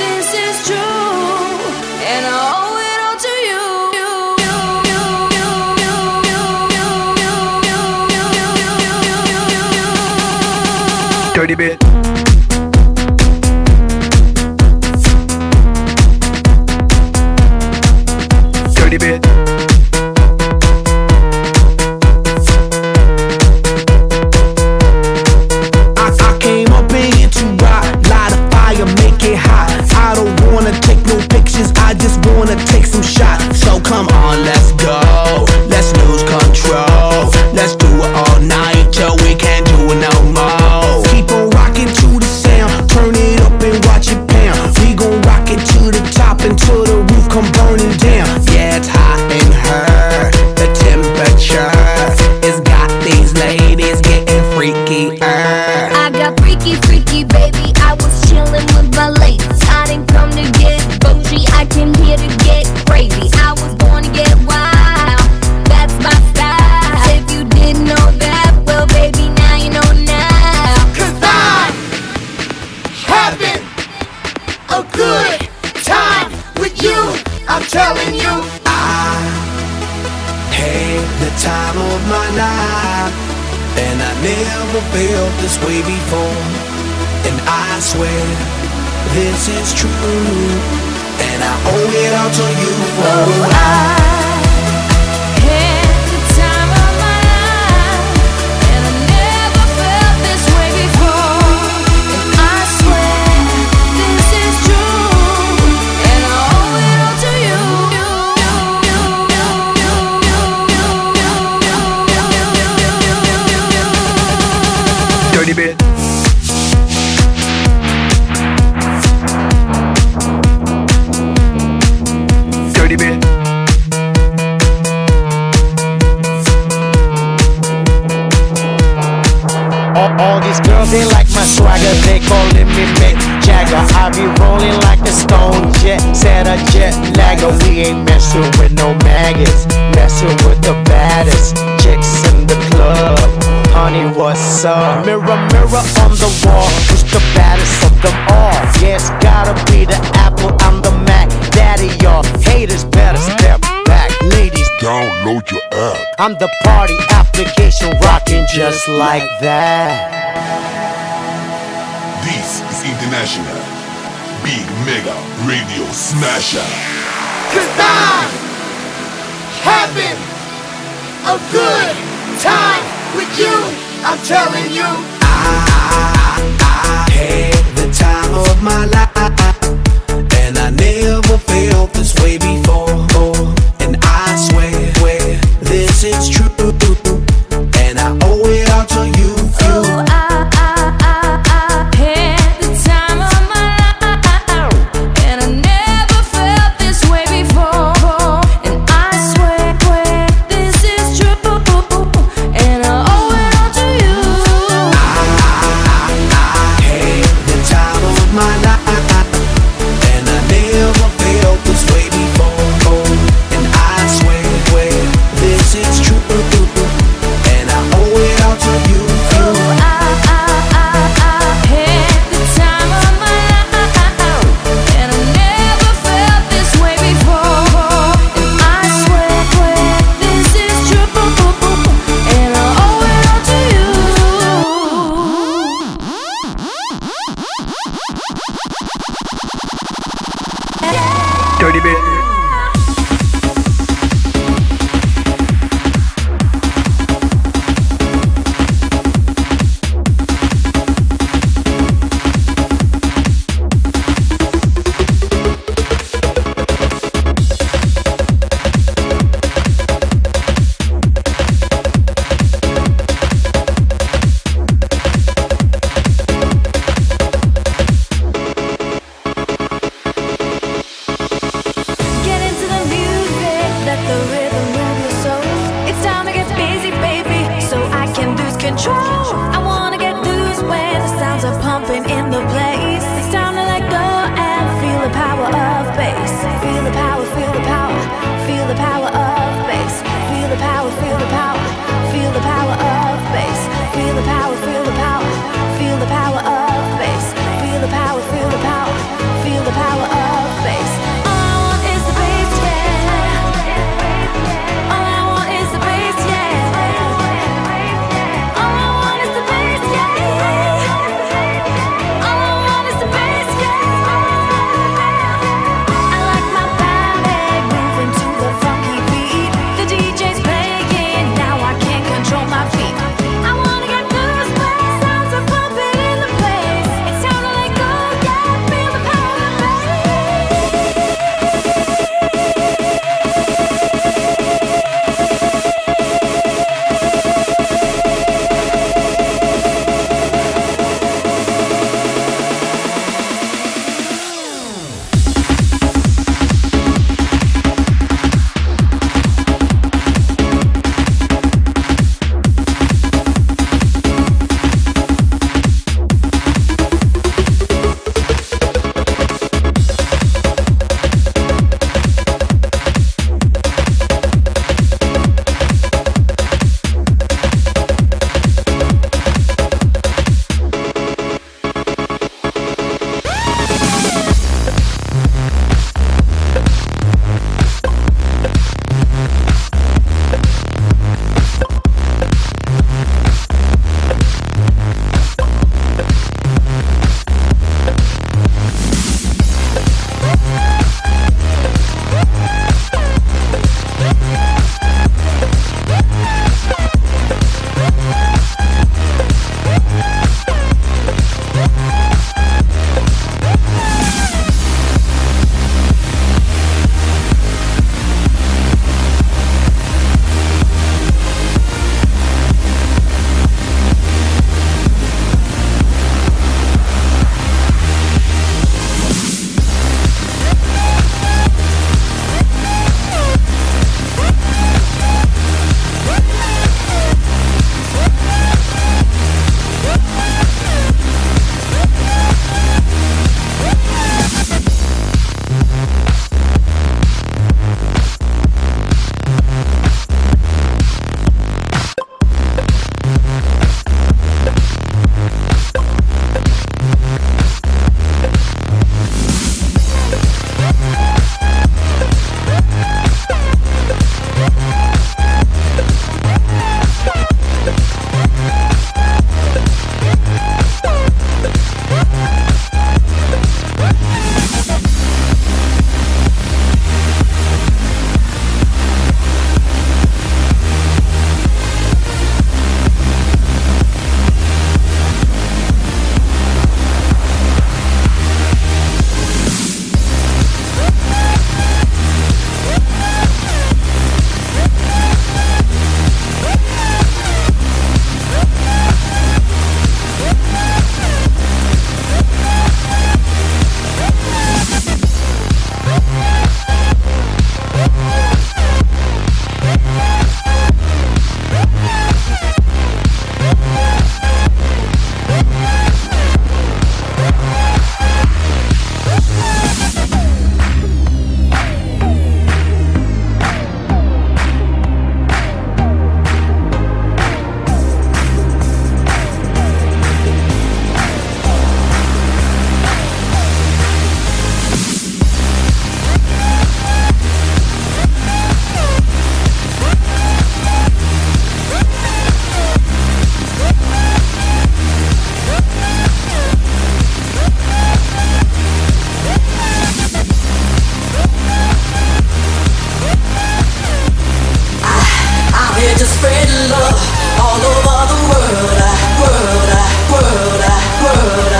this is true, and I owe it all to you. Dirty bit. Dirty bit. Never felt this way before. And I swear this is true, and I owe it all to you. Oh, I All, all these girls, they like my swagger, they calling me Mick Jagger. I be rolling like a stone jet, set a jet lagger. We ain't messing with no maggots, messing with the baddest chicks in the club. Honey, what's up? Mirror, mirror on the wall, who's the baddest of them all? Yes, gotta be the Apple, I'm the Mac. Daddy, y'all haters better step. Ladies, Download your app. I'm the party application rocking just like that. This is International. Big Mega Radio Smasher. Cause I'm having a good time with you. I'm telling you. I had the time of my life, and I never felt this way before. Just spread love all over the world, I, world, I, world, I, world.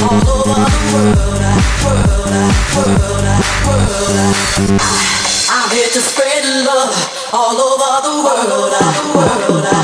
all over the world, world, world, world. I'm here to spread love all over the world, all the world.